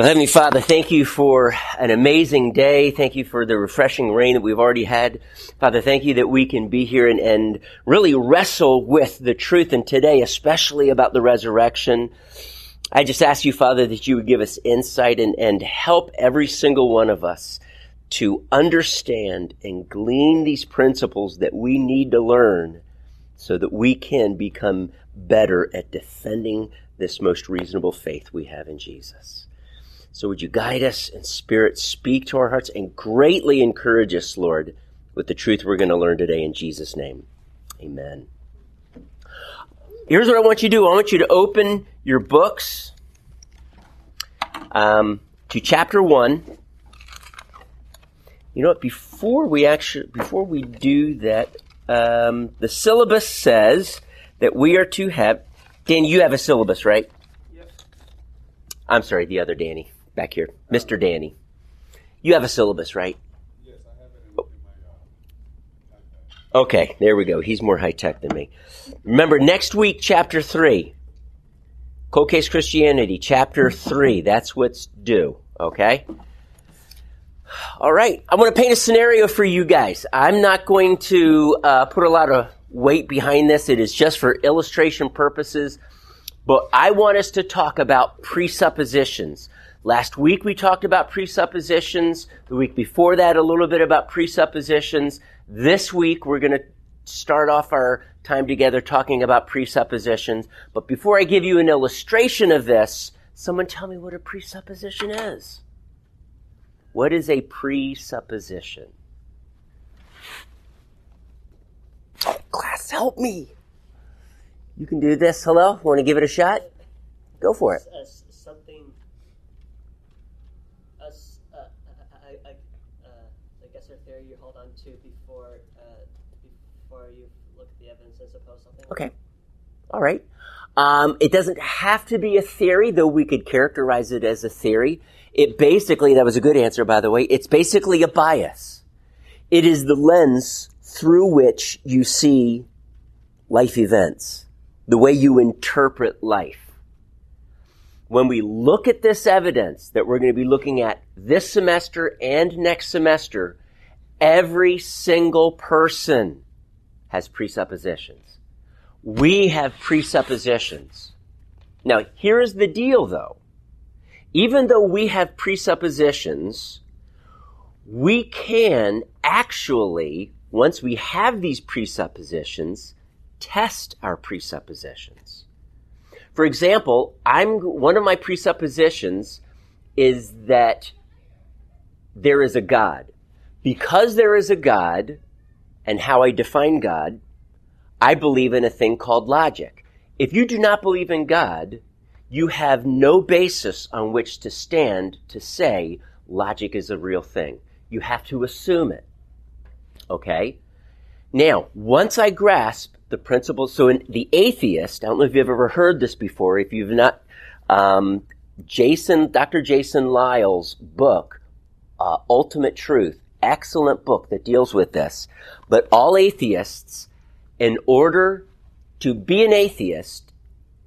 Well, Heavenly Father, thank you for an amazing day. Thank you for the refreshing rain that we've already had. Father, thank you that we can be here and, and really wrestle with the truth and today, especially about the resurrection. I just ask you, Father, that you would give us insight and, and help every single one of us to understand and glean these principles that we need to learn so that we can become better at defending this most reasonable faith we have in Jesus. So would you guide us and Spirit speak to our hearts and greatly encourage us, Lord, with the truth we're going to learn today in Jesus' name. Amen. Here's what I want you to do. I want you to open your books um, to chapter one. You know what? Before we actually, before we do that, um, the syllabus says that we are to have. Dan, you have a syllabus, right? Yes. I'm sorry, the other Danny back here, Mr. Danny. You have a syllabus, right? Yes, I have it uh, Okay, there we go. He's more high tech than me. Remember, next week, chapter 3. Cold Case Christianity, chapter 3. That's what's due, okay? All right, I'm going to paint a scenario for you guys. I'm not going to uh, put a lot of weight behind this, it is just for illustration purposes. But I want us to talk about presuppositions. Last week we talked about presuppositions. The week before that, a little bit about presuppositions. This week we're going to start off our time together talking about presuppositions. But before I give you an illustration of this, someone tell me what a presupposition is. What is a presupposition? Class, help me. You can do this. Hello? Want to give it a shot? Go for it. As something, as uh, I, I, uh, I guess a theory you hold on to before uh, before you look at the evidence and suppose something. Okay. All right. Um, it doesn't have to be a theory, though we could characterize it as a theory. It basically, that was a good answer, by the way, it's basically a bias. It is the lens through which you see life events, the way you interpret life. When we look at this evidence that we're going to be looking at this semester and next semester, every single person has presuppositions. We have presuppositions. Now, here is the deal though. Even though we have presuppositions, we can actually, once we have these presuppositions, test our presuppositions. For example, I'm, one of my presuppositions is that there is a God. Because there is a God, and how I define God, I believe in a thing called logic. If you do not believe in God, you have no basis on which to stand to say logic is a real thing. You have to assume it. Okay? Now, once I grasp the principles, so in the atheist, I don't know if you've ever heard this before, if you've not, um, Jason, Dr. Jason Lisle's book, uh, Ultimate Truth, excellent book that deals with this. But all atheists, in order to be an atheist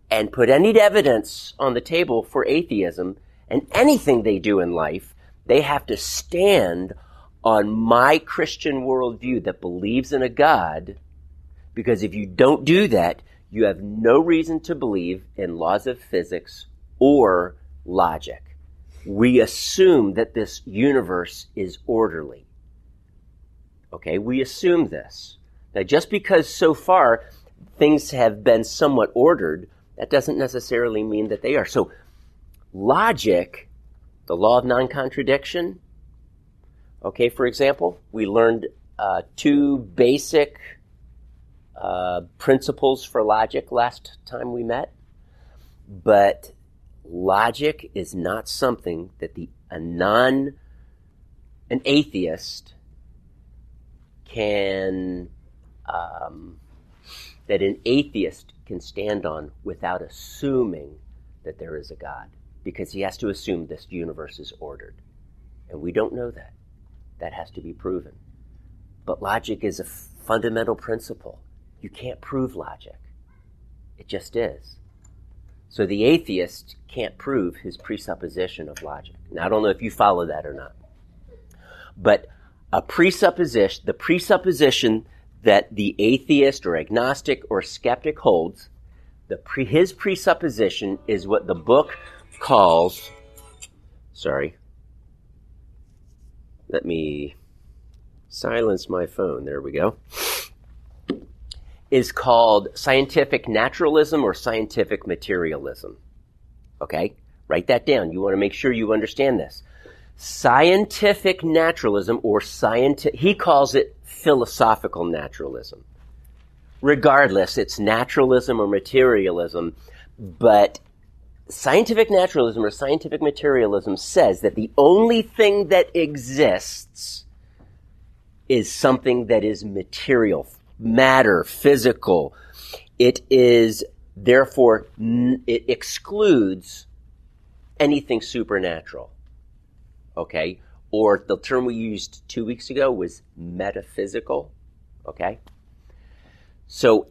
and put any evidence on the table for atheism and anything they do in life, they have to stand on my Christian worldview that believes in a God, because if you don't do that, you have no reason to believe in laws of physics or logic. We assume that this universe is orderly. Okay, we assume this. Now, just because so far things have been somewhat ordered, that doesn't necessarily mean that they are. So, logic, the law of non contradiction, Okay, for example, we learned uh, two basic uh, principles for logic last time we met, but logic is not something that the a non an atheist can um, that an atheist can stand on without assuming that there is a God, because he has to assume this universe is ordered, and we don't know that that has to be proven. But logic is a fundamental principle. You can't prove logic. It just is. So the atheist can't prove his presupposition of logic. Now, I don't know if you follow that or not. But a presupposition, the presupposition that the atheist or agnostic or skeptic holds, the pre, his presupposition is what the book calls, sorry, let me silence my phone. There we go. Is called scientific naturalism or scientific materialism. Okay? Write that down. You want to make sure you understand this. Scientific naturalism or scientific, he calls it philosophical naturalism. Regardless, it's naturalism or materialism, but scientific naturalism or scientific materialism says that the only thing that exists is something that is material, matter, physical. It is therefore it excludes anything supernatural. Okay? Or the term we used 2 weeks ago was metaphysical. Okay? So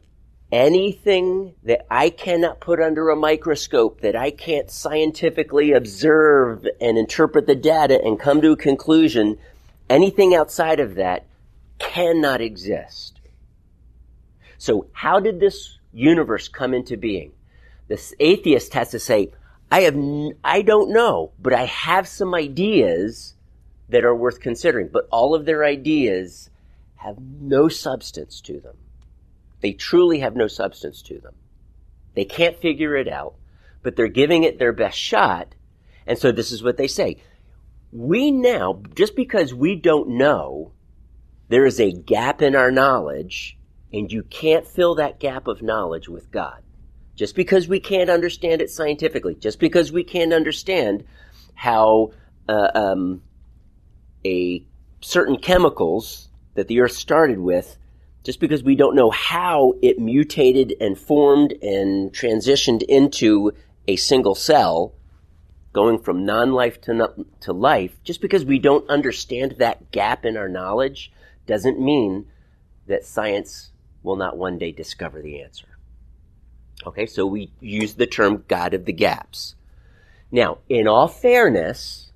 anything that I cannot put under a microscope, that I can't scientifically observe and interpret the data and come to a conclusion, anything outside of that cannot exist. So how did this universe come into being? This atheist has to say, I have, n- I don't know, but I have some ideas that are worth considering. But all of their ideas have no substance to them. They truly have no substance to them. They can't figure it out, but they're giving it their best shot. And so this is what they say. We now, just because we don't know, there is a gap in our knowledge, and you can't fill that gap of knowledge with God. Just because we can't understand it scientifically, just because we can't understand how uh, um, a certain chemicals that the earth started with just because we don't know how it mutated and formed and transitioned into a single cell, going from non-life to, to life, just because we don't understand that gap in our knowledge doesn't mean that science will not one day discover the answer. Okay, so we use the term God of the gaps. Now, in all fairness,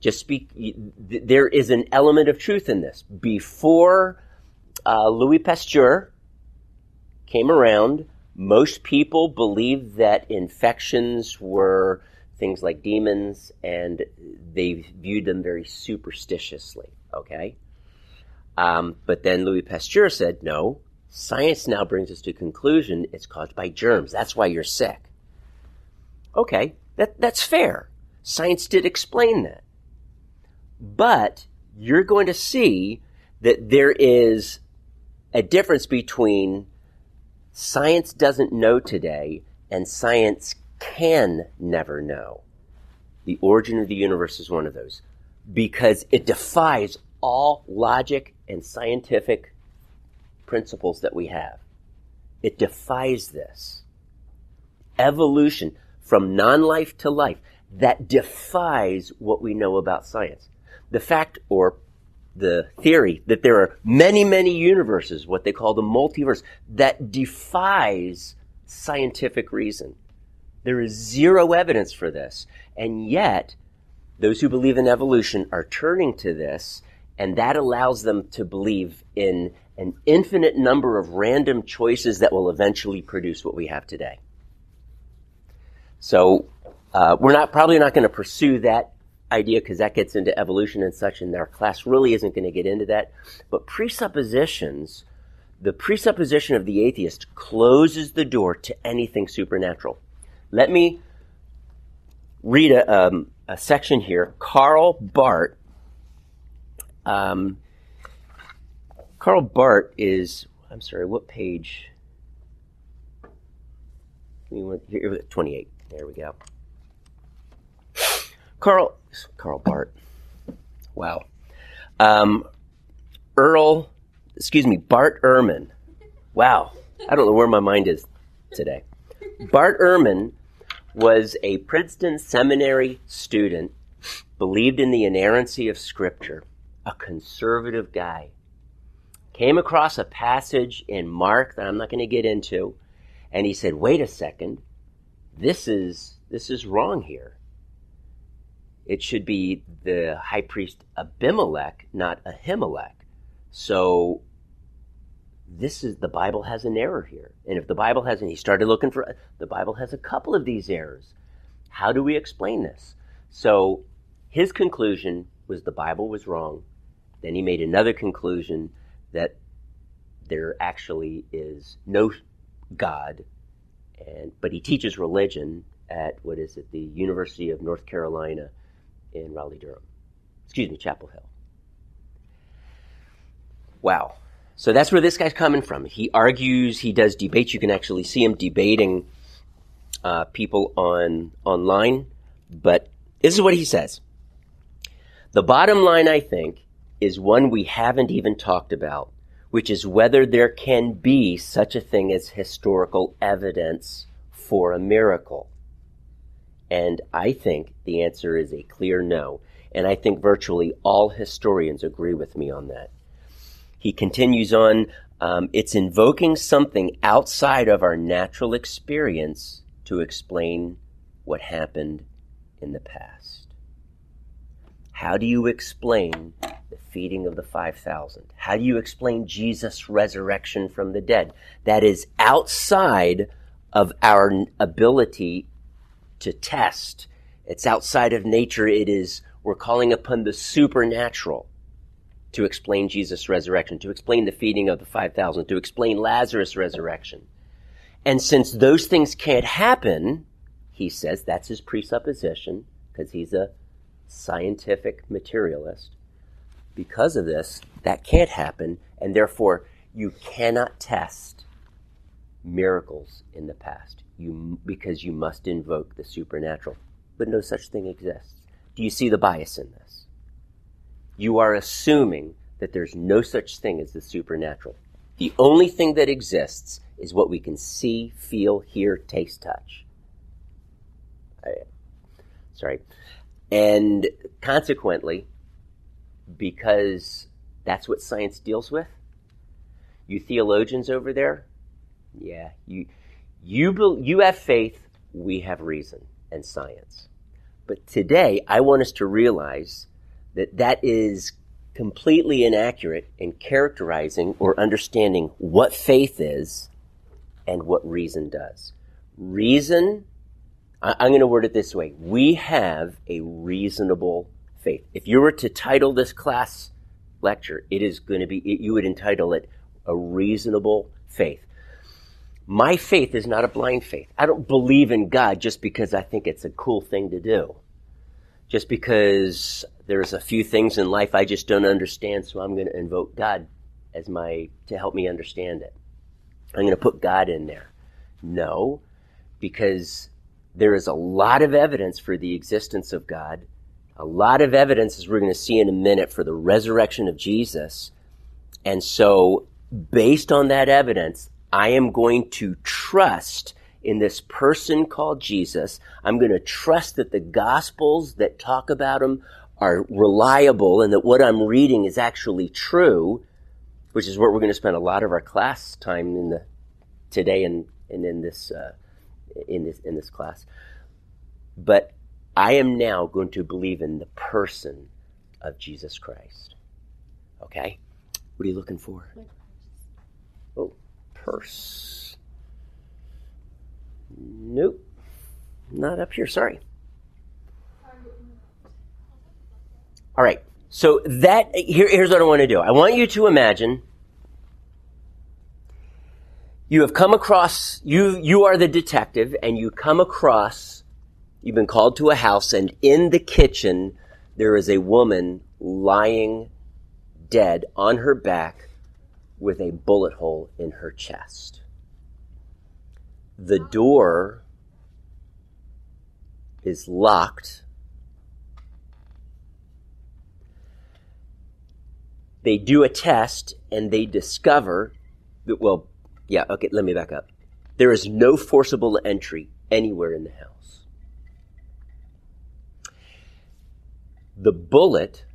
just speak, there is an element of truth in this. Before uh, Louis Pasteur came around, most people believed that infections were things like demons, and they viewed them very superstitiously. Okay, um, but then Louis Pasteur said, "No, science now brings us to conclusion it's caused by germs. That's why you're sick." Okay, that that's fair. Science did explain that, but you're going to see that there is a difference between science doesn't know today and science can never know. The origin of the universe is one of those because it defies all logic and scientific principles that we have. It defies this. Evolution from non-life to life that defies what we know about science. The fact or the theory that there are many, many universes, what they call the multiverse, that defies scientific reason. There is zero evidence for this. And yet, those who believe in evolution are turning to this, and that allows them to believe in an infinite number of random choices that will eventually produce what we have today. So, uh, we're not probably not going to pursue that idea because that gets into evolution and such, and our class really isn't going to get into that. But presuppositions, the presupposition of the atheist closes the door to anything supernatural. Let me read a, um, a section here. Karl Barth. Um, Karl Barth is, I'm sorry, what page? Here, 28. There we go. Carl, Carl Bart. Wow. Um, Earl, excuse me, Bart Ehrman. Wow. I don't know where my mind is today. Bart Ehrman was a Princeton seminary student, believed in the inerrancy of Scripture, a conservative guy. Came across a passage in Mark that I'm not going to get into, and he said, wait a second. this is this is wrong here. It should be the high priest Abimelech, not Ahimelech. So this is the Bible has an error here. And if the Bible has, and he started looking for, the Bible has a couple of these errors. How do we explain this? So his conclusion was the Bible was wrong. Then he made another conclusion that there actually is no God, and but he teaches religion at what is it, the University of North Carolina in Raleigh Durham. Excuse me, Chapel Hill. Wow. So that's where this guy's coming from. He argues, he does debates. You can actually see him debating uh, people on online. But this is what he says. The bottom line, I think, is one we haven't even talked about, which is whether there can be such a thing as historical evidence for a miracle. And I think the answer is a clear no. And I think virtually all historians agree with me on that. He continues on, um, it's invoking something outside of our natural experience to explain what happened in the past. How do you explain feeding of the 5,000? How do you explain Jesus' resurrection from the dead? That is outside of our ability to test. It's outside of nature. It is, we're calling upon the supernatural to explain Jesus' resurrection, to explain the feeding of the 5,000, to explain Lazarus' resurrection. And since those things can't happen, he says that's his presupposition, because he's a scientific materialist. Because of this, that can't happen, and therefore you cannot test miracles in the past. You, because you must invoke the supernatural. But no such thing exists. Do you see the bias in this? You are assuming that there's no such thing as the supernatural. The only thing that exists is what we can see, feel, hear, taste, touch. I, sorry. And consequently, because that's what science deals with, you theologians over there, yeah, you you you have faith, we have reason and science. But today, I want us to realize that that is completely inaccurate in characterizing or understanding what faith is and what reason does. Reason, I'm going to word it this way. We have a reasonable faith. If you were to title this class lecture, it is going to be, you would entitle it a reasonable faith. My faith is not a blind faith. I don't believe in God just because I think it's a cool thing to do. Just because there's a few things in life I just don't understand, so I'm going to invoke God as my, to help me understand it. I'm going to put God in there. No, because there is a lot of evidence for the existence of God, a lot of evidence, as we're going to see in a minute, for the resurrection of Jesus. And so, based on that evidence, I am going to trust in this person called Jesus. I'm going to trust that the gospels that talk about him are reliable and that what I'm reading is actually true, which is what we're going to spend a lot of our class time in the today and, and in this uh, in this in this class. But I am now going to believe in the person of Jesus Christ. Okay? What are you looking for? Oh, purse. Nope. Not up here, sorry. All right. So that here, here's what I want to do. I want you to imagine you have come across you you are the detective and you come across you've been called to a house and in the kitchen there is a woman lying dead on her back with a bullet hole in her chest. The door is locked. They do a test and they discover that, well, yeah, okay, let me back up. There is no forcible entry anywhere in the house. The bullet,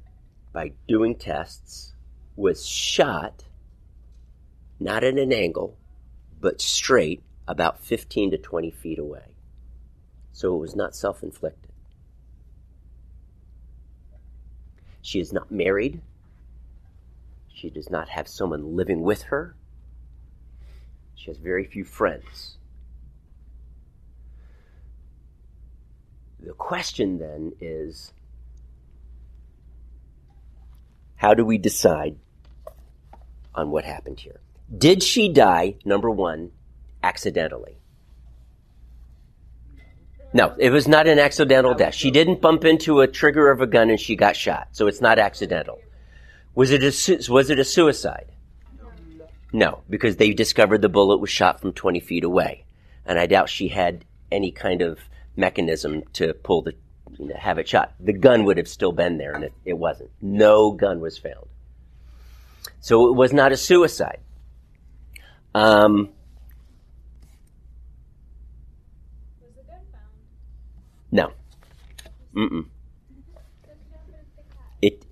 by doing tests, was shot not at an angle, but straight about 15 to 20 feet away. So it was not self inflicted. She is not married. She does not have someone living with her. She has very few friends. The question then is how do we decide on what happened here? Did she die, number one, accidentally? No, it was not an accidental death. She didn't bump into a trigger of a gun and she got shot, so it's not accidental. Was it a, su- was it a suicide? No, because they discovered the bullet was shot from 20 feet away. And I doubt she had any kind of mechanism to pull the, have it shot. The gun would have still been there and it, it wasn't. No gun was found. So it was not a suicide. Um, no. Mm-mm. It,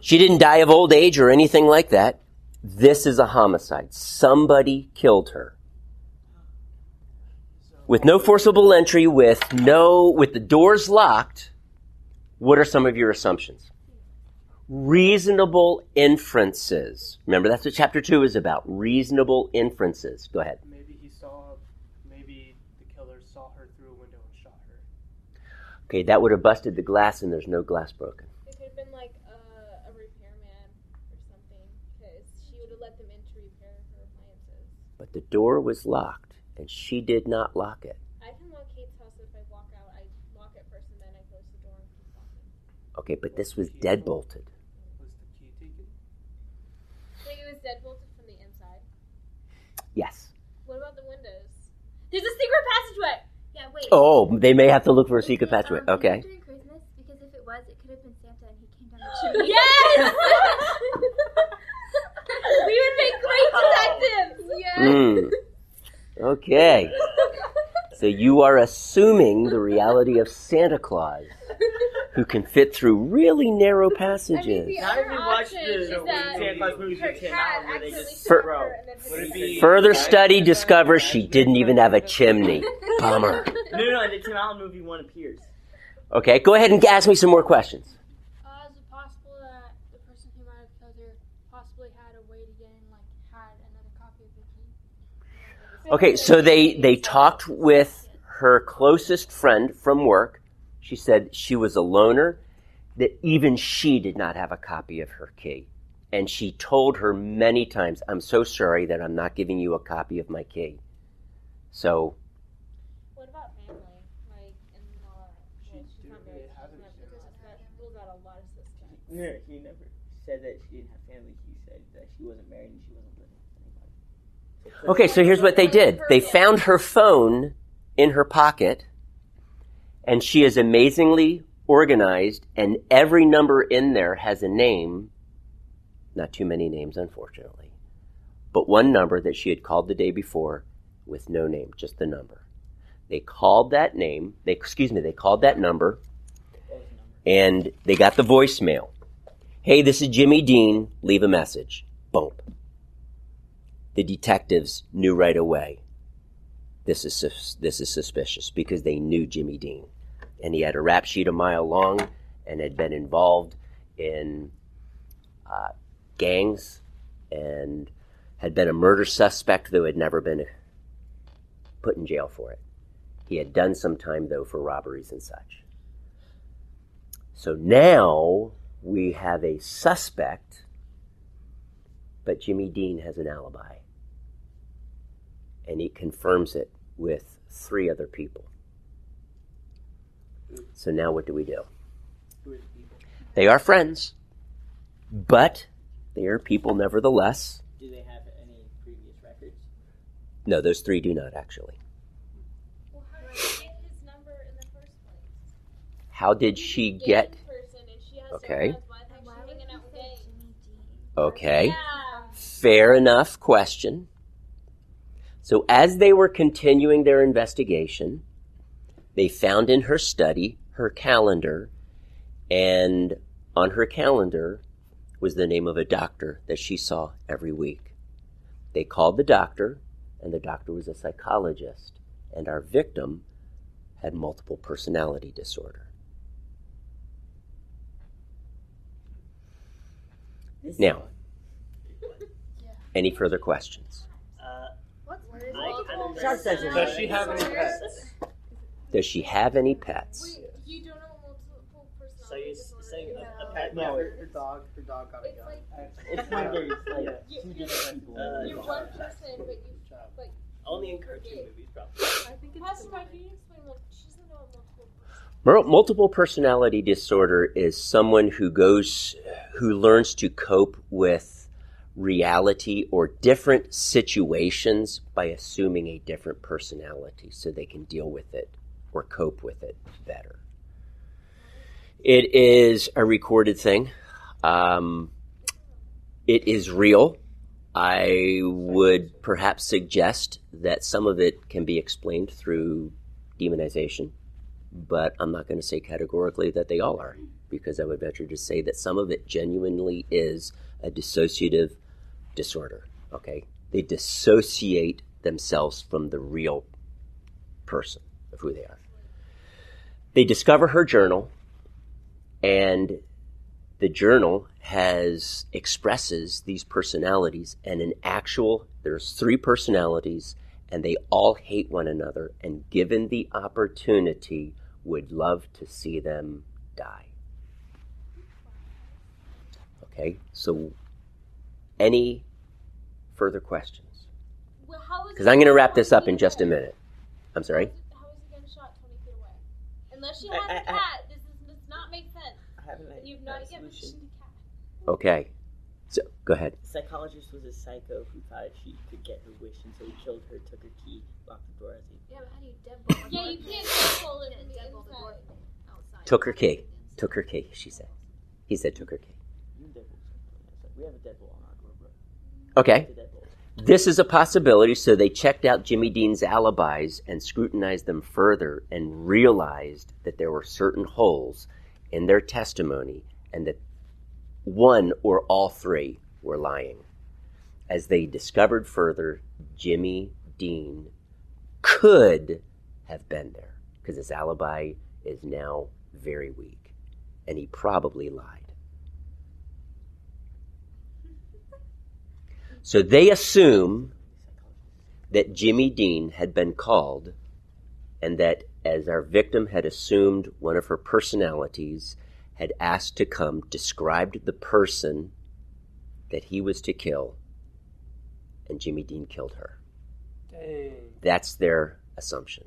she didn't die of old age or anything like that. This is a homicide. Somebody killed her. With no forcible entry, with no, with the doors locked, what are some of your assumptions? Reasonable inferences. Remember, that's what chapter two is about. Reasonable inferences. Go ahead. Maybe he saw, maybe the killer saw her through a window and shot her. Okay, that would have busted the glass and there's no glass broken. It could have been like a, a repairman or something, because she would have let them in to repair her appliances. But the door was locked and she did not lock it. I can lock Kate's house if I walk out. I lock it first and then I close the door and keep locking. Okay, but this was deadbolted. Was the key taken? Wait, it was deadbolted from the inside. Yes. What about the windows? There's a secret passageway. Yeah, wait. Oh, they may have to look for a secret passageway. Um, Okay. During Christmas, because if it was, it could have been Santa and he came down the chimney. Yes. we would make great detectives. Yeah. Mm. Okay. So you are assuming the reality of Santa Claus, who can fit through really narrow I mean, passages. the Now other that we watched option the is that Santa Claus movies her with Tim cat Allen where they accidentally just Fur- her Would it be- Further study discovers she didn't even have a chimney. Bummer. No, no, in the Tim Allen movie, one appears. Okay, go ahead and ask me some more questions. Uh, is it possible that the person who might have killed her possibly had a way to get in, like, had another copy of the key? Okay, so they they talked with her closest friend from work. She said she was a loner, that even she did not have a copy of her key. And she told her many times, I'm so sorry that I'm not giving you a copy of my key. So, What about family? Like, in law? Well, she's not married. have she's not here. because that rules out a lot of suspects. No, he never said that she didn't have family. He said that she wasn't married and she wasn't living with anybody. Okay, so here's what they did. They found her phone in her pocket, and she is amazingly organized, and every number in there has a name. Not too many names, unfortunately. But one number that she had called the day before with no name, just the number. They called that name, they, excuse me, they called that number, and they got the voicemail. Hey, this is Jimmy Dean. Leave a message. Boom. The detectives knew right away. This is this is suspicious because they knew Jimmy Dean, and he had a rap sheet a mile long, and had been involved in uh, gangs, and had been a murder suspect, though had never been put in jail for it. He had done some time though for robberies and such. So now we have a suspect, but Jimmy Dean has an alibi. And he confirms it with three other people. So now what do we do? Who are the people? They are friends, but they are people nevertheless. Do they have any previous records? No, those three do not actually. Well, how did she get his number in the first place? How did she get? Gang person, and she Okay. so friends. Why the heck she hanging out with gangs? Jimmy Dean. Okay. Fair enough question. So, as they were continuing their investigation, they found in her study her calendar, and on her calendar was the name of a doctor that she saw every week. They called the doctor, and the doctor was a psychologist, and our victim had multiple personality disorder. Now, any further questions? Uh, What's I kind of Sean says it. Does she have any pets? Does she have any pets? Wait, you don't know multiple personality So you're disorder saying a, a pet? No, never- her, her dog. Her dog got a It's gun. like It's when there's like Yeah. two different people. Uh, you're one person, but you like. Only in cartoon movies, probably. I think it's Pastor, demonic. can you explain what she doesn't know what multiple? Mul- Multiple personality disorder is someone who goes, who learns to cope with reality or different situations by assuming a different personality so they can deal with it or cope with it better. It is a recorded thing. Um, it is real. I would perhaps suggest that some of it can be explained through demonization but I'm not going to say categorically that they all are, because I would venture to say that some of it genuinely is a dissociative disorder. Okay? They dissociate themselves from the real person of who they are. They discover her journal, and the journal has expresses these personalities and an actual there's three personalities and they all hate one another and given the opportunity would love to see them die okay so any further questions Well, how is because it i'm going to wrap this up in just a minute i'm sorry How is it getting shot 20 feet away? Unless she I- has I- a I- cat, this is, does not make sense. I haven't You've not yet mentioned a cat. okay so go ahead Psychologist was a psycho who thought she could get her wish, and so he killed her, took her key, locked the door. I think. Yeah, but how do you deadbolt? Yeah, you can't control it from the deadbolt the door outside. took her key took her key she said he said took her key You and Deadbolt. We have a Deadbolt on our door, bro. okay The Deadbolt. This is a possibility, so they checked out Jimmy Dean's alibis and scrutinized them further and realized that there were certain holes in their testimony and that one or all three were lying. As they discovered further, Jimmy Dean could have been there because his alibi is now very weak and he probably lied. So they assume that Jimmy Dean had been called and that as our victim had assumed one of her personalities, had asked to come, described the person that he was to kill, and Jimmy Dean killed her. Dang. That's their assumption.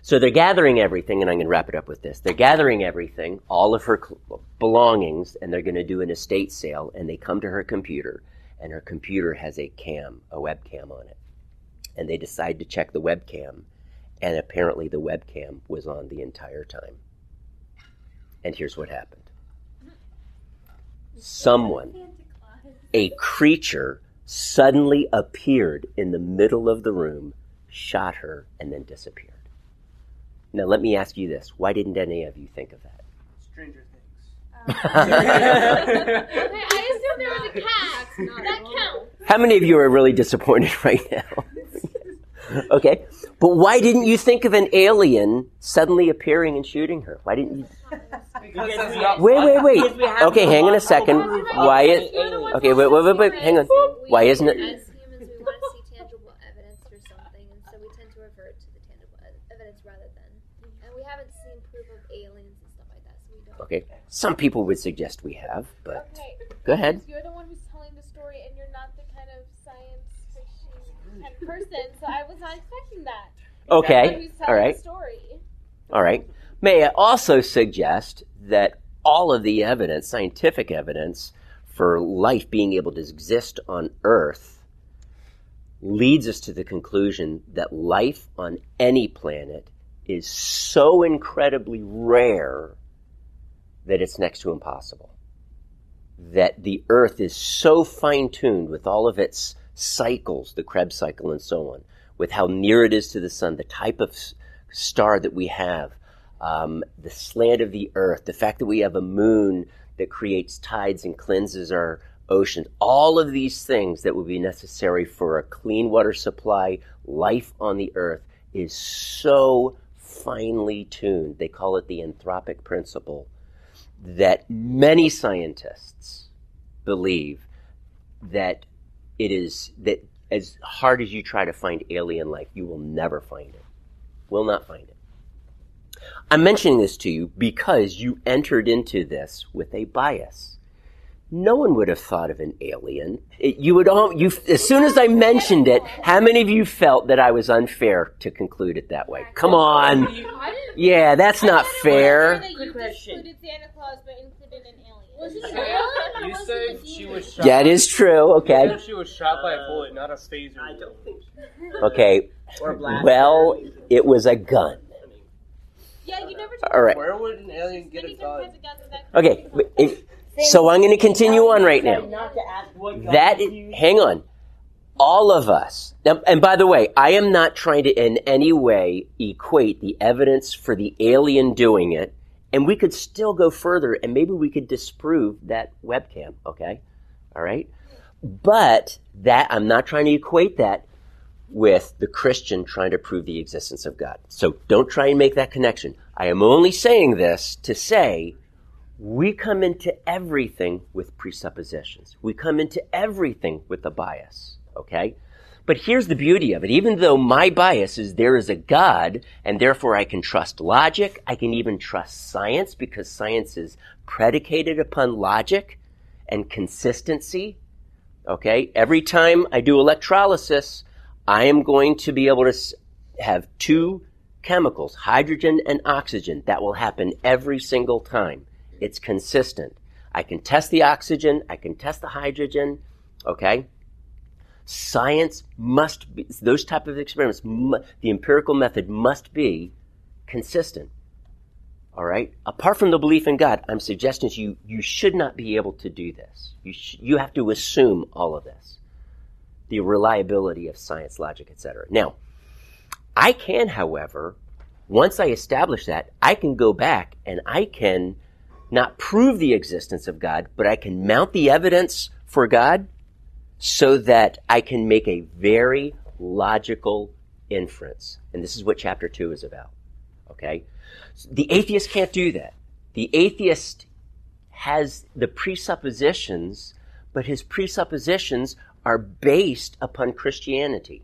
So they're gathering everything, and I'm going to wrap it up with this. They're gathering everything, all of her cl- belongings, and they're going to do an estate sale, and they come to her computer, and her computer has a cam, a webcam on it. And they decide to check the webcam, and apparently the webcam was on the entire time. And here's what happened someone, a creature, suddenly appeared in the middle of the room, shot her, and then disappeared. Now, let me ask you this why didn't any of you think of that? Stranger I assume there was a cat. That counts. How many of you are really disappointed right now? okay, but why didn't you think of an alien suddenly appearing and shooting her? Why didn't you? Because Because that's we- not Wait, wait, wait. Because we have Okay, hang on a second. Why movies. is? You're the one Okay, wait, wait, wait, wait. Hang on. Why isn't it? As humans, we want to see tangible evidence for something, and so we tend to revert to the tangible e- evidence rather than. And we haven't seen proof of aliens and stuff like that, so we don't. Okay, some people would suggest we have, but Okay. go ahead. You're the one who's telling the story, and you're not the kind of science fiction kind of person, so I was not expecting that. Okay, all right. All right. May I also suggest that all of the evidence, scientific evidence, for life being able to exist on Earth leads us to the conclusion that life on any planet is so incredibly rare that it's next to impossible. That the Earth is so fine tuned with all of its cycles, the Krebs cycle and so on, with how near it is to the sun, the type of star that we have, um, the slant of the Earth, the fact that we have a moon that creates tides and cleanses our oceans, all of these things that would be necessary for a clean water supply, life on the Earth, is so finely tuned. They call it the anthropic principle that many scientists believe that it is that as hard as you try to find alien life, you will never find it. Will not find it. I'm mentioning this to you because you entered into this with a bias. No one would have thought of an alien. It, you would all, you, as soon as I mentioned it, how many of you felt that I was unfair to conclude it that way? Come on. Yeah, that's not fair. Good question. Included Santa Claus, but included an alien. Was it You an alien? You said she was shot. Yeah, it is true. You Okay. said she was shot by a bullet, not a phaser. I don't think. Okay. Or. Well, it was a gun. Yeah, you never. All right. Where would an alien get a Many different gun? kinds of guns, and that- Okay. if- so I'm going to continue on right now. That is, hang on. All of us. Now, and by the way, I am not trying to in any way equate the evidence for the alien doing it, and we could still go further, and maybe we could disprove that webcam. Okay, all right. But that I'm not trying to equate that with the Christian trying to prove the existence of God. So don't try and make that connection. I am only saying this to say we come into everything with presuppositions. We come into everything with a bias, okay? But here's the beauty of it. Even though my bias is there is a God, and therefore I can trust logic, I can even trust science because science is predicated upon logic and consistency. Okay? Every time I do electrolysis, I am going to be able to have two chemicals, hydrogen and oxygen. That will happen every single time. It's consistent. I can test the oxygen, I can test the hydrogen, okay? Science must be, those type of experiments, the empirical method must be consistent. All right? Apart from the belief in God, I'm suggesting to you, you should not be able to do this. You, sh- you have to assume all of this. The reliability of science, logic, etc. Now, I can, however, once I establish that, I can go back and I can not prove the existence of God, but I can mount the evidence for God so that I can make a very logical inference. And this is what chapter 2 is about. Okay? The atheist can't do that. The atheist has the presuppositions, but his presuppositions are based upon Christianity.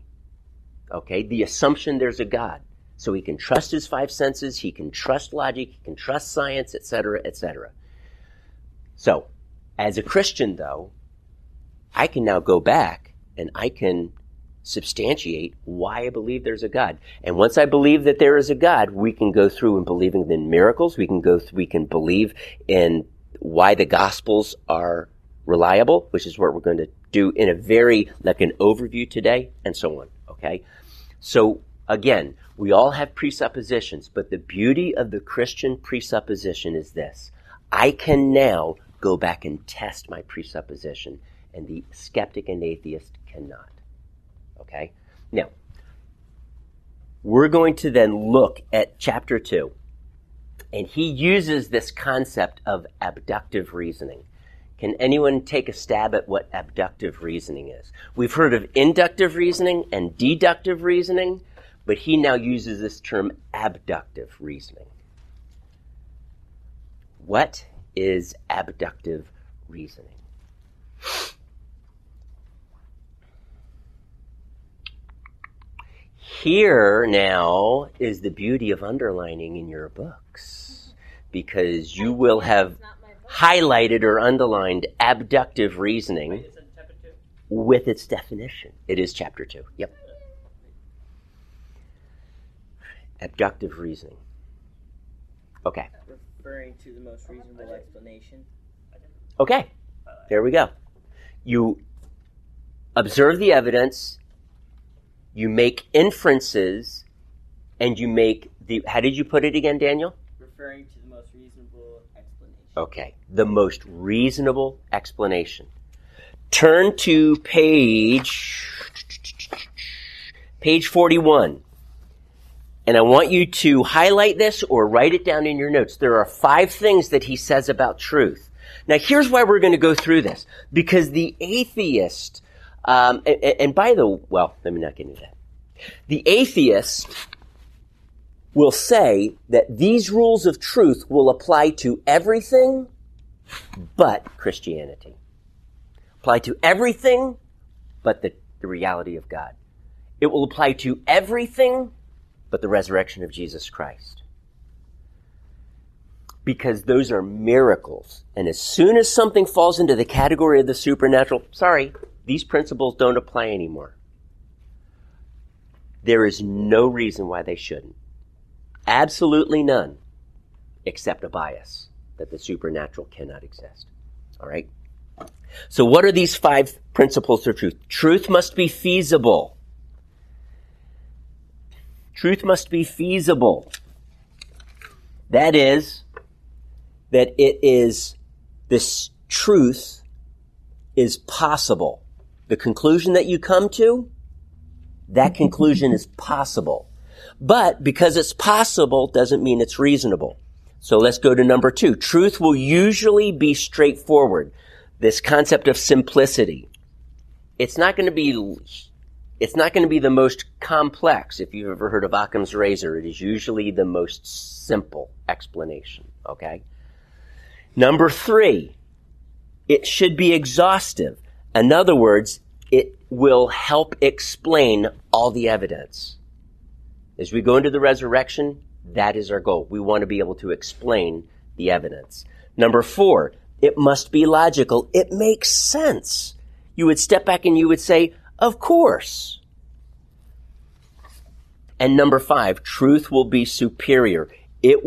Okay? The assumption there's a God. So he can trust his five senses, he can trust logic, he can trust science, etc., etc. So, as a Christian, though, I can now go back and I can substantiate why I believe there's a God. And once I believe that there is a God, we can go through and believing in miracles. We can go. Th- we can believe in why the Gospels are reliable, which is what we're going to do in a very like an overview today, and so on. Okay, so again, we all have presuppositions, but the beauty of the Christian presupposition is this: I can now go back and test my presupposition, and the skeptic and atheist cannot. Okay? Now, we're going to then look at chapter 2. And he uses this concept of abductive reasoning. Can anyone take a stab at what abductive reasoning is? We've heard of inductive reasoning and deductive reasoning, but he now uses this term abductive reasoning. What is abductive reasoning? Here now is the beauty of underlining in your books because you will have It's not my book. highlighted or underlined abductive reasoning Wait, is it chapter two? with its definition. It is chapter 2. Yep. Abductive reasoning. Okay. Referring to the most reasonable explanation. Okay. There we go. You observe the evidence, you make inferences, and you make the. How did you put it again, Daniel? Referring to the most reasonable explanation. Okay. The most reasonable explanation. Turn to page. Page 41. And I want you to highlight this or write it down in your notes. There are five things that he says about truth. Now, here's why we're going to go through this. Because the atheist, um, and, and by the, well, let me not get into that. The atheist will say that these rules of truth will apply to everything but Christianity. Apply to everything but the, the reality of God. It will apply to everything but the resurrection of Jesus Christ. Because those are miracles. And as soon as something falls into the category of the supernatural, sorry, these principles don't apply anymore. There is no reason why they shouldn't. Absolutely none, except a bias that the supernatural cannot exist. All right? So, what are these five principles of truth? Truth must be feasible. Truth must be feasible. That is, that it is, this truth is possible. The conclusion that you come to, that conclusion is possible. But because it's possible doesn't mean it's reasonable. So let's go to number two. Truth will usually be straightforward. This concept of simplicity. It's not going to be, it's not going to be the most complex. If you've ever heard of Occam's razor, it is usually the most simple explanation. Okay? Number three, it should be exhaustive. In other words, it will help explain all the evidence. As we go into the resurrection, that is our goal. We want to be able to explain the evidence. Number four, it must be logical. It makes sense. You would step back and you would say, of course. And number five, truth will be superior. It,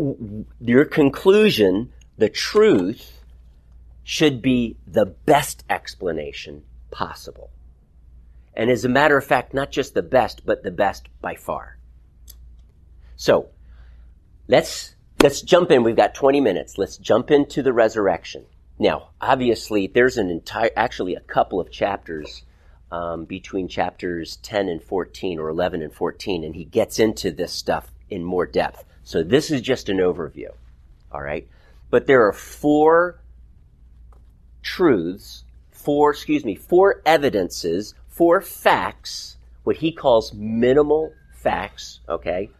your conclusion, the truth, should be the best explanation possible. And as a matter of fact, not just the best, but the best by far. So, let's, let's jump in. We've got 20 minutes. Let's jump into the resurrection. Now, obviously, there's an entire, actually a couple of chapters um, between chapters 10 and 14 or 11 and 14, and he gets into this stuff in more depth. So this is just an overview. All right. But there are four truths, four, excuse me, four evidences, four facts, what he calls minimal facts, okay,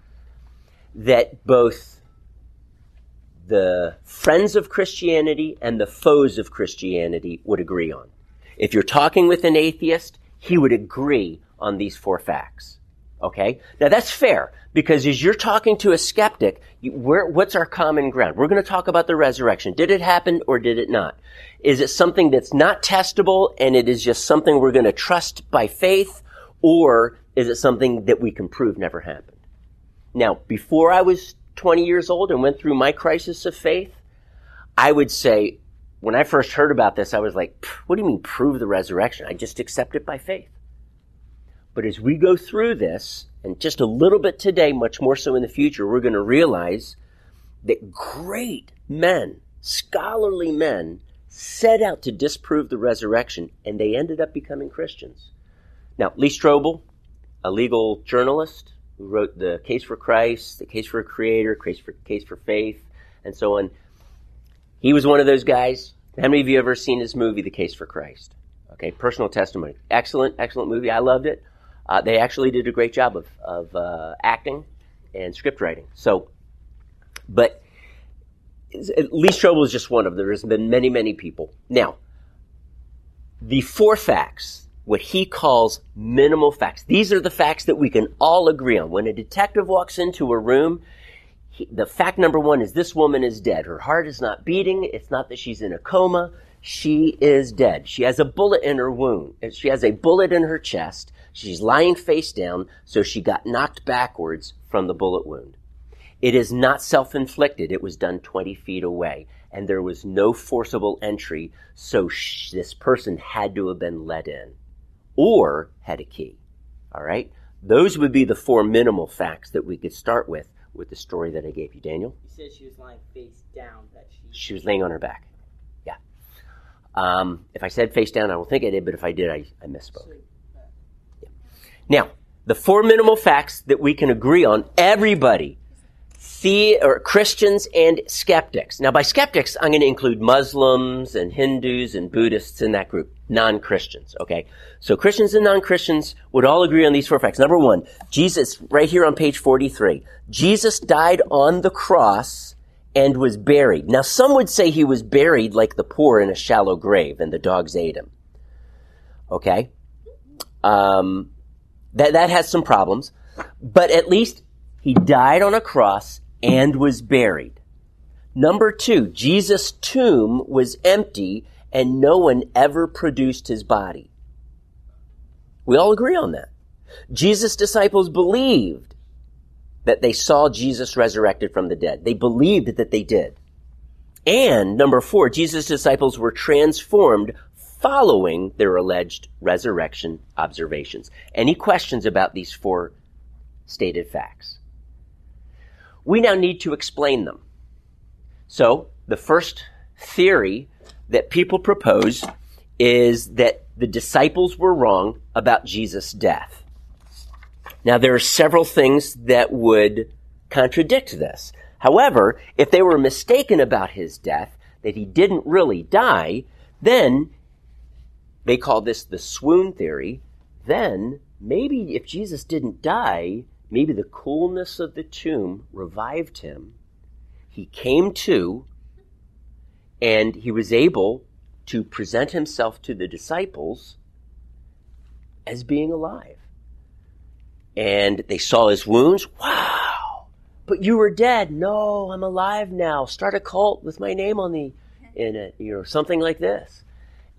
that both the friends of Christianity and the foes of Christianity would agree on. If you're talking with an atheist, he would agree on these four facts. Okay? Now that's fair because as you're talking to a skeptic, what's our common ground? We're going to talk about the resurrection. Did it happen or did it not? Is it something that's not testable and it is just something we're going to trust by faith or is it something that we can prove never happened? Now, before I was 20 years old and went through my crisis of faith, I would say, when I first heard about this, I was like, what do you mean prove the resurrection? I just accept it by faith. But as we go through this, and just a little bit today, much more so in the future, we're going to realize that great men, scholarly men, set out to disprove the resurrection, and they ended up becoming Christians. Now, Lee Strobel, a legal journalist who wrote The Case for Christ, The Case for a Creator, Case for, Case for Faith, and so on, he was one of those guys. How many of you ever seen his movie, The Case for Christ? Okay, personal testimony. Excellent, excellent movie. I loved it. Uh, they actually did a great job of, of uh, acting and script writing. So, but Lee Strobel is just one of them. There's been many, many people. Now, the four facts, what he calls minimal facts, these are the facts that we can all agree on. When a detective walks into a room, he, the fact number one is this woman is dead. Her heart is not beating. It's not that she's in a coma. She is dead. She has a bullet in her wound. She has a bullet in her chest. She's lying face down, so she got knocked backwards from the bullet wound. It is not self-inflicted. It was done 20 feet away, and there was no forcible entry, so sh- this person had to have been let in or had a key. All right? Those would be the four minimal facts that we could start with with the story that I gave you, Daniel. You said she was lying face down. That she. She was laying on her back. Yeah. Um, if I said face down, I don't think I did, but if I did, I, I misspoke. Now, the four minimal facts that we can agree on, everybody the or Christians and skeptics. Now, by skeptics, I'm going to include Muslims and Hindus and Buddhists in that group, non-Christians. Okay, so Christians and non-Christians would all agree on these four facts. Number one, Jesus, right here on page 43, Jesus died on the cross and was buried. Now, some would say he was buried like the poor in a shallow grave, and the dogs ate him. Okay, um, that that has some problems, but at least he died on a cross and was buried. Number two, Jesus' tomb was empty and no one ever produced his body. We all agree on that. Jesus' disciples believed that they saw Jesus resurrected from the dead. They believed that they did. And number four, Jesus' disciples were transformed following their alleged resurrection observations. Any questions about these four stated facts? We now need to explain them. So, the first theory that people propose is that the disciples were wrong about Jesus' death. Now, there are several things that would contradict this. However, if they were mistaken about his death, that he didn't really die, then they call this the swoon theory. Then maybe if Jesus didn't die, maybe the coolness of the tomb revived him. He came to, and he was able to present himself to the disciples as being alive. And they saw his wounds. Wow! But you were dead. No, I'm alive now. Start a cult with my name on the in it, you know, something like this.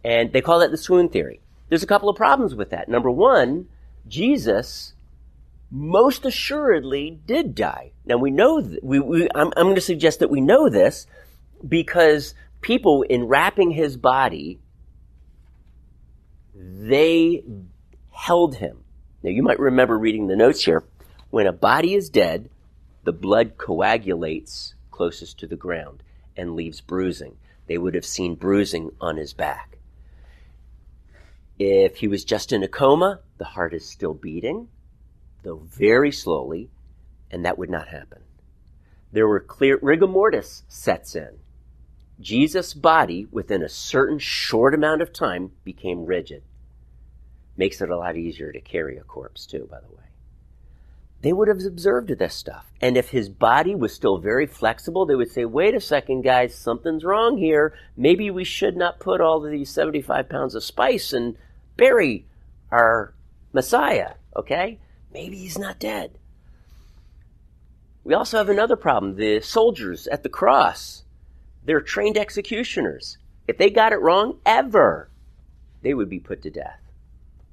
And they call that the swoon theory. There's a couple of problems with that. Number one, Jesus most assuredly did die. Now we know th- we, we I'm, I'm going to suggest that we know this because people in wrapping his body they held him. Now you might remember reading the notes here. When a body is dead, the blood coagulates closest to the ground and leaves bruising. They would have seen bruising on his back. If he was just in a coma, the heart is still beating, though very slowly, and that would not happen. There were clear rigor mortis sets in. Jesus' body, within a certain short amount of time, became rigid. Makes it a lot easier to carry a corpse, too, by the way. They would have observed this stuff. And if his body was still very flexible, they would say, wait a second, guys, something's wrong here. Maybe we should not put all of these 75 pounds of spice and bury our Messiah, okay? Maybe he's not dead. We also have another problem. The soldiers at the cross, they're trained executioners. If they got it wrong, ever, they would be put to death.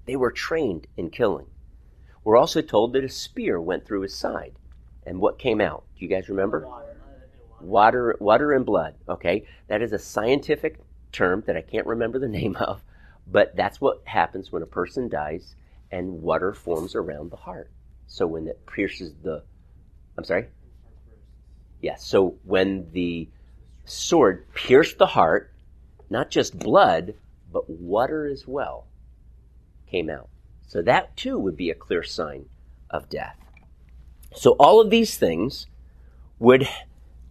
They were trained in killing. We're also told that a spear went through his side. And what came out? Do you guys remember? Water, water and blood. Okay, that is a scientific term that I can't remember the name of, but that's what happens when a person dies and water forms around the heart. So when it pierces the, I'm sorry. Yes. so when the sword pierced the heart, not just blood, but water as well came out. So that too would be a clear sign of death. So all of these things would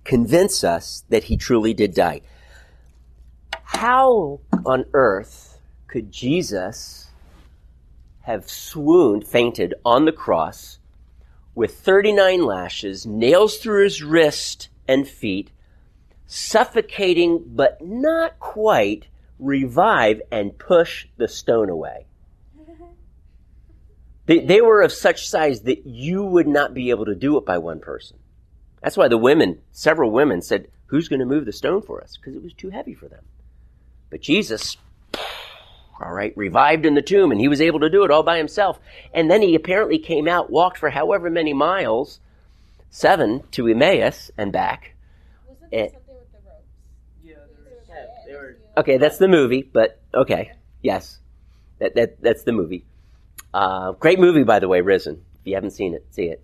convince us that he truly did die. How on earth could Jesus have swooned, fainted on the cross with 39 lashes, nails through his wrist and feet, suffocating but not quite, revive and push the stone away? They, they were of such size that you would not be able to do it by one person. That's why the women, several women said, who's going to move the stone for us? Because it was too heavy for them. But Jesus, all right, revived in the tomb and he was able to do it all by himself. And then he apparently came out, walked for however many miles, seven to Emmaus and back. Wasn't there something with the ropes? Yeah, there's Yeah, they were- Okay, that's the movie, but okay. Yes. That, that, that's the movie. Uh, great movie, by the way, Risen. If you haven't seen it, see it.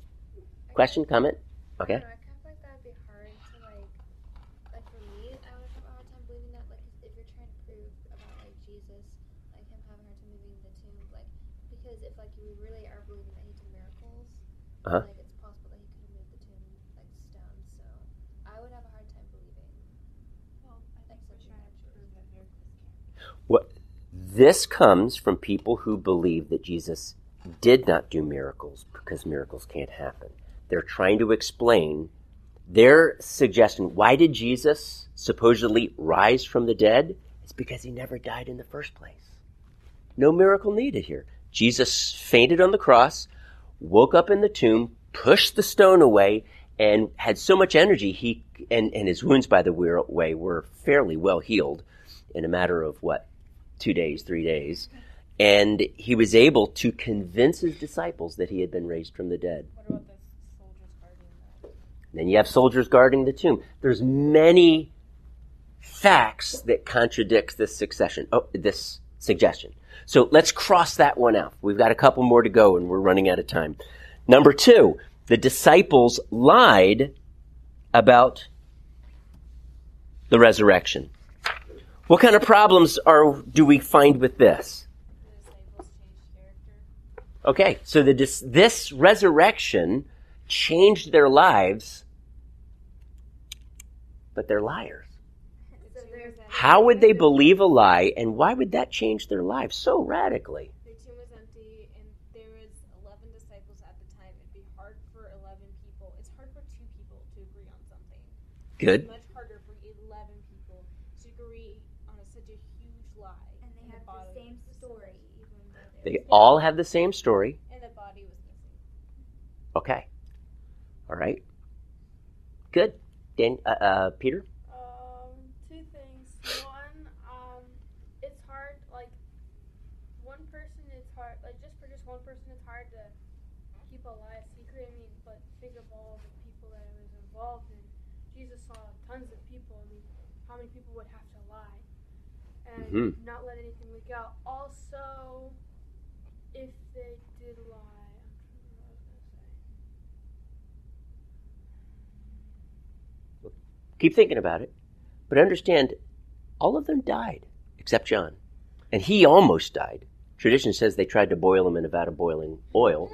Question, comment? Okay. Uh-huh. Like it's possible that he could have made the tomb like stone, so I would have a hard time believing. Well, I think we're trying to prove that miracles can. What this comes from people who believe that Jesus did not do miracles because miracles can't happen. They're trying to explain their suggestion. Why did Jesus supposedly rise from the dead? It's because he never died in the first place. No miracle needed here. Jesus fainted on the cross, woke up in the tomb, pushed the stone away, and had so much energy he and, and his wounds by the way were fairly well healed in a matter of what two days three days. And he was able to convince his disciples that he had been raised from the dead. What about the soldiers guarding that? then you have soldiers guarding the tomb. There's many facts that contradict this succession oh this suggestion so let's cross that one out we've got a couple more to go and we're running out of time number two the disciples lied about the resurrection. What kind of problems are do we find with this? Okay, so the dis- this resurrection changed their lives, but they're liars. So there's a- How would they believe a lie, and why would that change their lives so radically? The tomb was empty, and there was eleven disciples at the time. It'd be hard for eleven people. It's hard for two people to agree on something. Good. It's much harder for eleven people to agree on a, such a huge lie. And they have body the same story, even though They they're all have the same story. And the body was missing. Okay. All right. Good. Dan, uh, uh, Peter. Um, two things. One, um, it's hard. Like one person, it's hard. Like just for just one person, it's hard to keep a lie a secret. I mean, but think of all the people that it was involved in. Jesus saw tons of people. I mean, how many people would have to lie Mhm. not let anything leak out? Also, if they did lie, I'm trying to remember what I was gonna say. Keep thinking about it, but understand, all of them died except John, and he almost died. Tradition says they tried to boil him in a vat of boiling oil,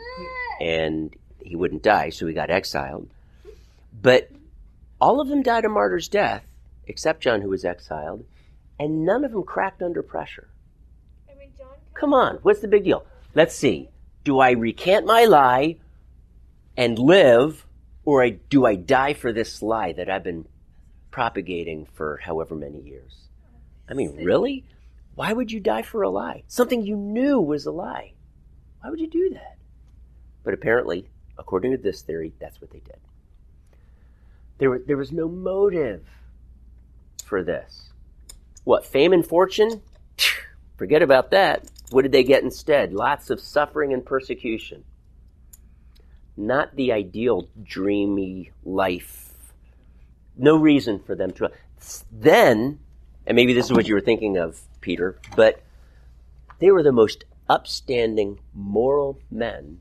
and he wouldn't die, so he got exiled. But all of them died a martyr's death, except John, who was exiled, and none of them cracked under pressure. I mean, Come on, what's the big deal? Let's see. Do I recant my lie and live, or I, do I die for this lie that I've been propagating for however many years? I mean, really? Why would you die for a lie? Something you knew was a lie. Why would you do that? But apparently, according to this theory, that's what they did. There, there was no motive for this. What, fame and fortune? Forget about that. What did they get instead? Lots of suffering and persecution. Not the ideal dreamy life. No reason for them to. Then, and maybe this is what you were thinking of, Peter, but they were the most upstanding, moral men,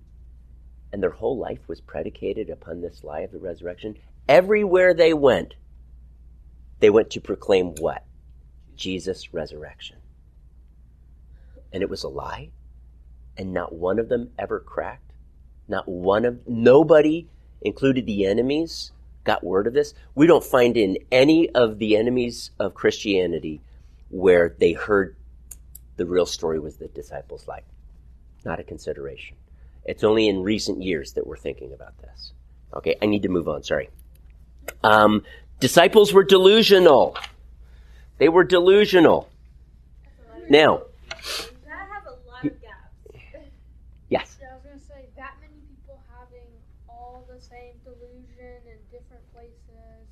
and their whole life was predicated upon this lie of the resurrection. Everywhere they went, they went to proclaim what? Jesus' resurrection. And it was a lie and not one of them ever cracked. Not one of nobody included the enemies got word of this. We don't find in any of the enemies of christianity where they heard the real story was the disciples life. Not a consideration. It's only in recent years that we're thinking about this. Okay i need to move on sorry. Um, disciples were delusional they were delusional now That has a lot of gaps. yes Yeah, I was gonna say that many people having all the same delusion in different places.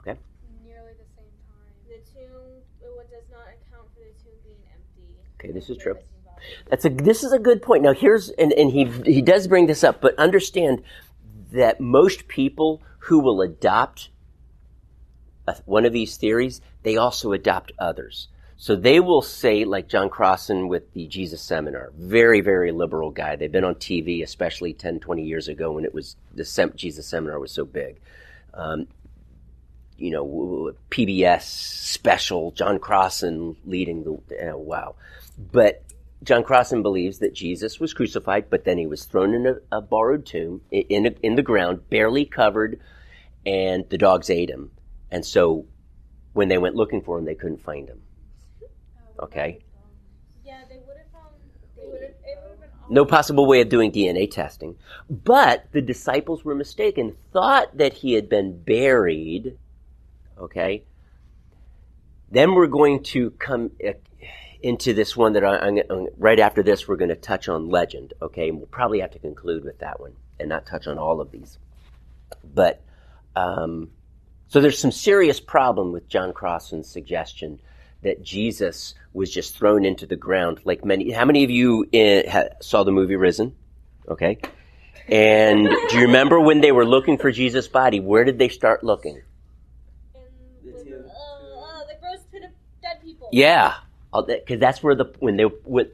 Okay. Nearly the same time. The tomb it does not account for the tomb being empty. Okay, this is The true. That's a this is a good point. Now here's and, and he he does bring this up, but understand that most people who will adopt a, one of these theories, they also adopt others. So they will say, like John Crossan with the Jesus Seminar, very, very liberal guy. They've been on TV, especially 10, 20 years ago when it was the Sem- Jesus Seminar was so big. Um, you know, PBS special, John Crossan leading the, uh, wow. But John Crossan believes that Jesus was crucified, but then he was thrown in a, a borrowed tomb in, in the ground, barely covered, and the dogs ate him. And so when they went looking for him, they couldn't find him. Okay? Would have. It would have been. No possible way of doing DNA testing. But the disciples were mistaken, thought that he had been buried. Okay? Then we're going to come uh, into this one that I, I'm, I'm- right after this, we're going to touch on legend. Okay? And we'll probably have to conclude with that one and not touch on all of these. But, um, so there's some serious problem with John Crossan's suggestion that Jesus was just thrown into the ground like many. How many of you uh, ha, saw the movie Risen? Okay. And do you remember when they were looking for Jesus' body? Where did they start looking? The. Uh, the gross pit of dead people. Yeah, because that's where the when they when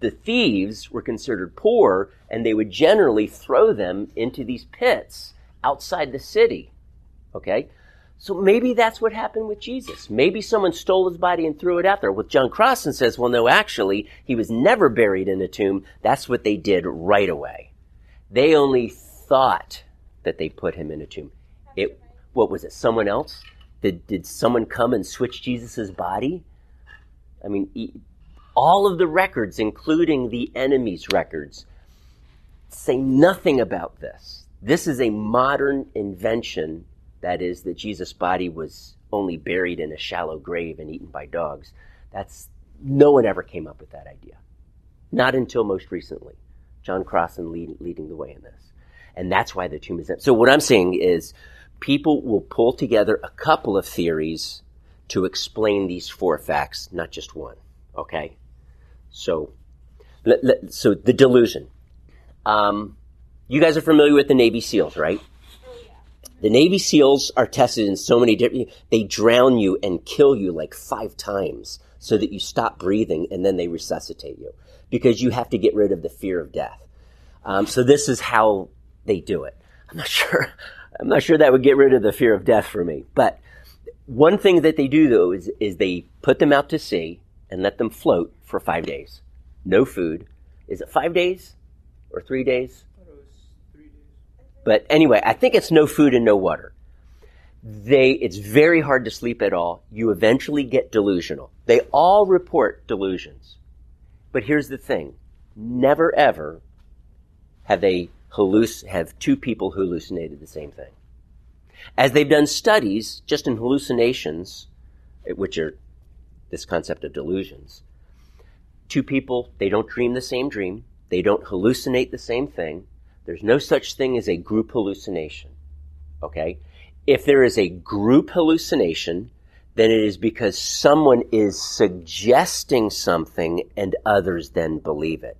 the thieves were considered poor, and they would generally throw them into these pits outside the city. Okay, so maybe that's what happened with Jesus. Maybe someone stole his body and threw it out there. With John Crossan says, well, no, actually, he was never buried in a tomb. That's what they did right away. They only thought that they put him in a tomb. It what was it? Someone else? Did did someone come and switch Jesus' body? I mean, all of the records, including the enemy's records, say nothing about this. This is a modern invention. That is, that Jesus' body was only buried in a shallow grave and eaten by dogs. That's no one ever came up with that idea. Not until most recently. John Crossan lead, leading the way in this. And that's why the tomb is empty. So what I'm saying is people will pull together a couple of theories to explain these four facts, not just one. Okay? So, let, let- so the delusion. Um, you guys are familiar with the Navy SEALs, right? The Navy SEALs are tested in so many different. They drown you and kill you like five times so that you stop breathing and then they resuscitate you because you have to get rid of the fear of death. Um, so this is how they do it. I'm not sure. I'm not sure that would get rid of the fear of death for me. But one thing that they do though is is they put them out to sea and let them float for five days. No food. Is it five days or three days? I thought it was three days. But anyway, I think it's no food and no water. They, it's very hard to sleep at all. You eventually get delusional. They all report delusions. But here's the thing. Never ever have they halluc- have two people hallucinated the same thing. As they've done studies just in hallucinations, which are this concept of delusions, two people, they don't dream the same dream. They don't hallucinate the same thing. There's no such thing as a group hallucination. Okay? If there is a group hallucination, then it is because someone is suggesting something and others then believe it.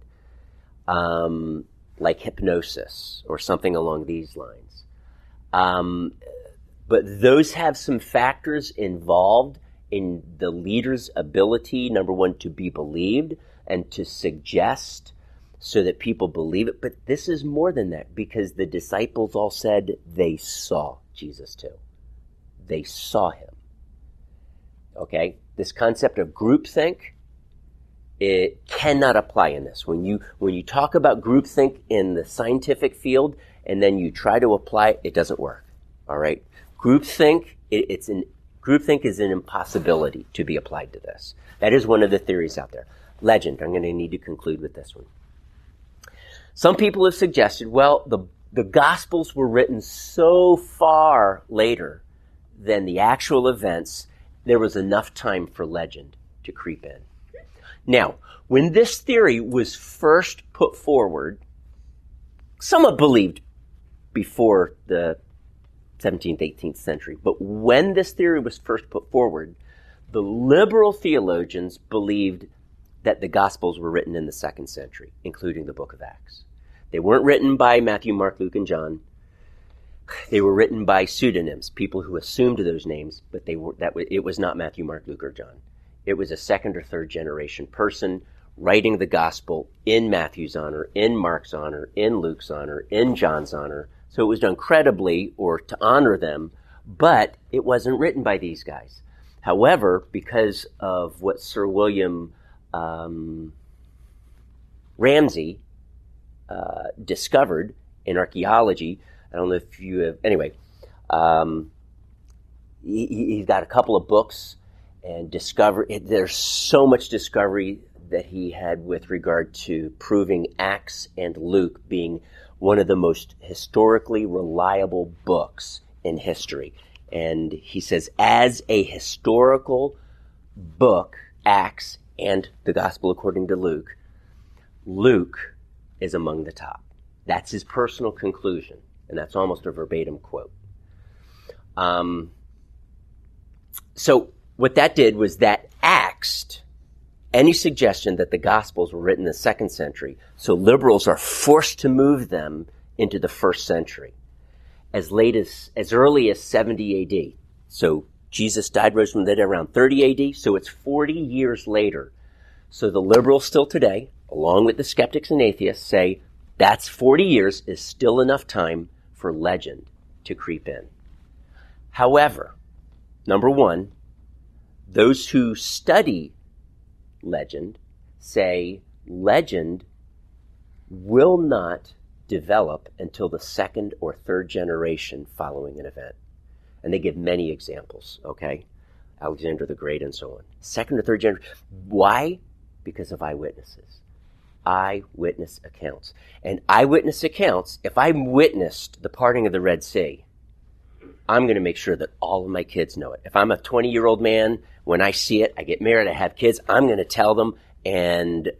Um, like hypnosis or something along these lines. Um, but those have some factors involved in the leader's ability, number one, to be believed and to suggest so that people believe it. But this is more than that because the disciples all said they saw Jesus too. They saw him. Okay? This concept of groupthink, it cannot apply in this. When you when you talk about groupthink in the scientific field and then you try to apply it, it doesn't work. All right? Groupthink, it, it's an groupthink is an impossibility to be applied to this. That is one of the theories out there. Legend. I'm going to need to conclude with this one. Some people have suggested, well, the, the Gospels were written so far later than the actual events, there was enough time for legend to creep in. Now, when this theory was first put forward, somewhat believed before the 17th, 18th century, but when this theory was first put forward, the liberal theologians believed that the Gospels were written in the second century, including the book of Acts. They weren't written by Matthew, Mark, Luke, and John. They were written by pseudonyms, people who assumed those names, but they were that it was not Matthew, Mark, Luke, or John. It was a second or third generation person writing the gospel in Matthew's honor, in Mark's honor, in Luke's honor, in John's honor. So it was done credibly or to honor them, but it wasn't written by these guys. However, because of what Sir William um, uh, discovered in archaeology. I don't know if you have, anyway, um, he, he's got a couple of books and discover, there's so much discovery that he had with regard to proving Acts and Luke being one of the most historically reliable books in history. And he says, as a historical book, Acts and the Gospel according to Luke, Luke is among the top. That's his personal conclusion, and that's almost a verbatim quote. Um, so what that did was that axed any suggestion that the Gospels were written in the second century. So liberals are forced to move them into the first century, as late as as early as 70 A.D. So Jesus died, rose from the dead around 30 A.D. So it's 40 years later. So the liberals still today, along with the skeptics and atheists, say that's 40 years is still enough time for legend to creep in. However, number one, those who study legend say legend will not develop until the second or third generation following an event. And they give many examples, okay? Alexander the Great and so on. Second or third generation. Why? Because of eyewitnesses. Eyewitness accounts. And eyewitness accounts, if I witnessed the parting of the Red Sea, I'm going to make sure that all of my kids know it. If I'm a 20 year old man, when I see it, I get married, I have kids, I'm going to tell them, and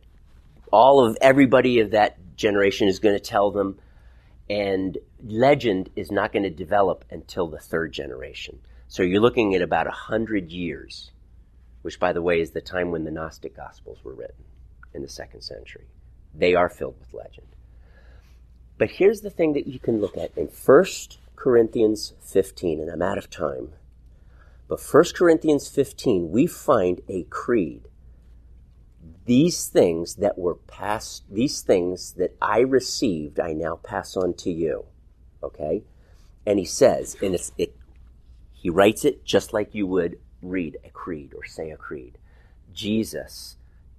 all of everybody of that generation is going to tell them. And legend is not going to develop until the third generation. So you're looking at about 100 years, which, by the way, is the time when the Gnostic Gospels were written in the second century. They are filled with legend. But here's the thing that you can look at in First Corinthians 15, and I'm out of time. But 1 Corinthians 15, we find a creed. These things that were passed, these things that I received, I now pass on to you. Okay? And he says, and it's, it, he writes it just like you would read a creed or say a creed. Jesus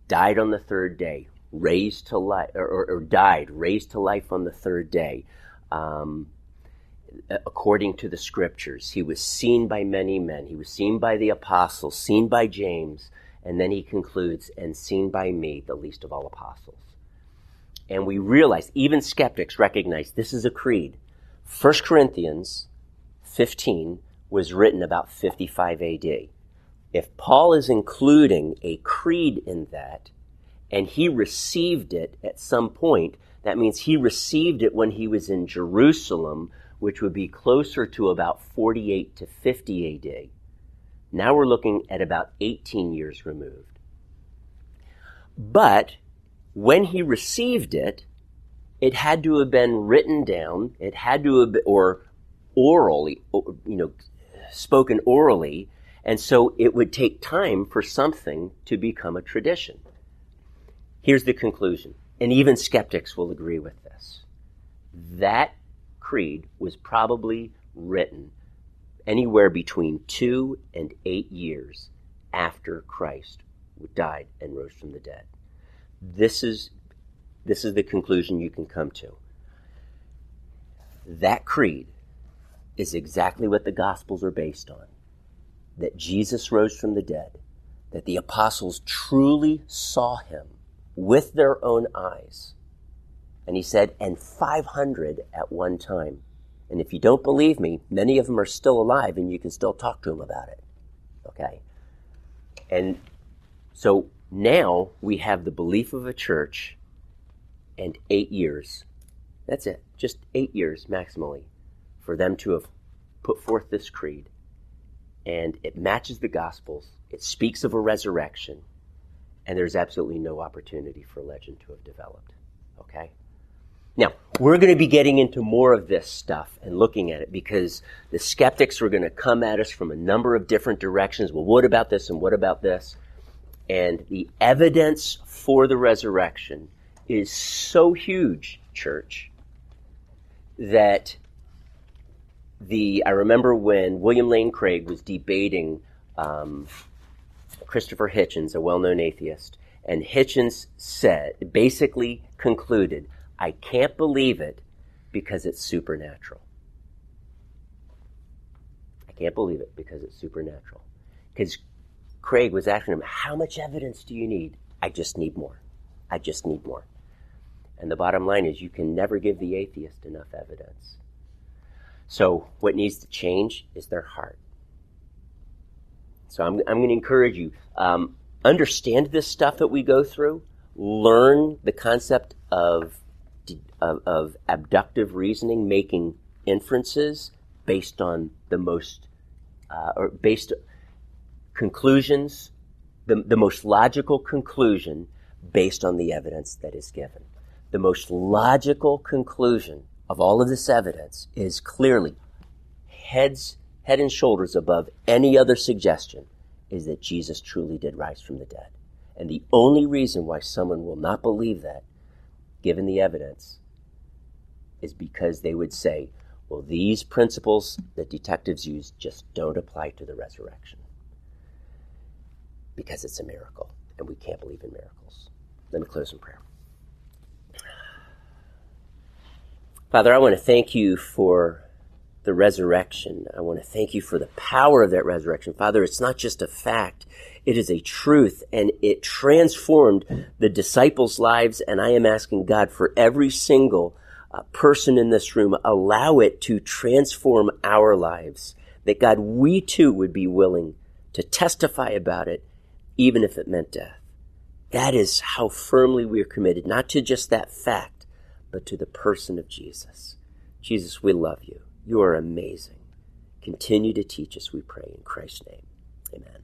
died on the third day, raised to life, or, or, or died, raised to life on the third day. Um, according to the scriptures. He was seen by many men. He was seen by the apostles, seen by James, and then he concludes, and seen by me, the least of all apostles. And we realize, even skeptics recognize this is a creed. 1 Corinthians 15 was written about 55 AD. If Paul is including a creed in that, and he received it at some point, that means he received it when he was in Jerusalem which would be closer to about 48 to 50 AD. Now we're looking at about 18 years removed. But when he received it, it had to have been written down, it had to have been, or orally, you know, spoken orally, and so it would take time for something to become a tradition. Here's the conclusion, and even skeptics will agree with this. That creed was probably written anywhere between two and eight years after Christ died and rose from the dead. This is, this is the conclusion you can come to. That creed is exactly what the Gospels are based on that Jesus rose from the dead, that the apostles truly saw him with their own eyes and he said, and 500 at one time. And if you don't believe me, many of them are still alive and you can still talk to them about it. Okay? And so now we have the belief of a church and eight years. That's it. Just eight years maximally for them to have put forth this creed. And it matches the Gospels. It speaks of a resurrection. And there's absolutely no opportunity for legend to have developed. Okay? Now, we're going to be getting into more of this stuff and looking at it because the skeptics are going to come at us from a number of different directions. Well, what about this and what about this? And the evidence for the resurrection is so huge, church, that the I remember when William Lane Craig was debating um, Christopher Hitchens, a well-known atheist, and Hitchens said basically concluded I can't believe it because it's supernatural. I can't believe it because it's supernatural. Because Craig was asking him, How much evidence do you need? I just need more. I just need more. And the bottom line is you can never give the atheist enough evidence. So what needs to change is their heart. So I'm, I'm going to encourage you, um, understand this stuff that we go through, learn the concept of, of, of abductive reasoning, making inferences based on the most, uh, or based conclusions, the, the most logical conclusion based on the evidence that is given. The most logical conclusion of all of this evidence is clearly heads, head and shoulders above any other suggestion is that Jesus truly did rise from the dead. And the only reason why someone will not believe that, given the evidence, is because they would say, well, these principles that detectives use just don't apply to the resurrection. Because it's a miracle, and we can't believe in miracles. Let me close in prayer. Father, I want to thank you for the resurrection. I want to thank you for the power of that resurrection. Father, it's not just a fact, it is a truth, and it transformed the disciples' lives. And I am asking God for every single uh, person in this room, allow it to transform our lives. That God, we too would be willing to testify about it, even if it meant death. That is how firmly we are committed, not to just that fact, but to the person of Jesus. Jesus, we love you. You are amazing. Continue to teach us, we pray, in Christ's name. Amen.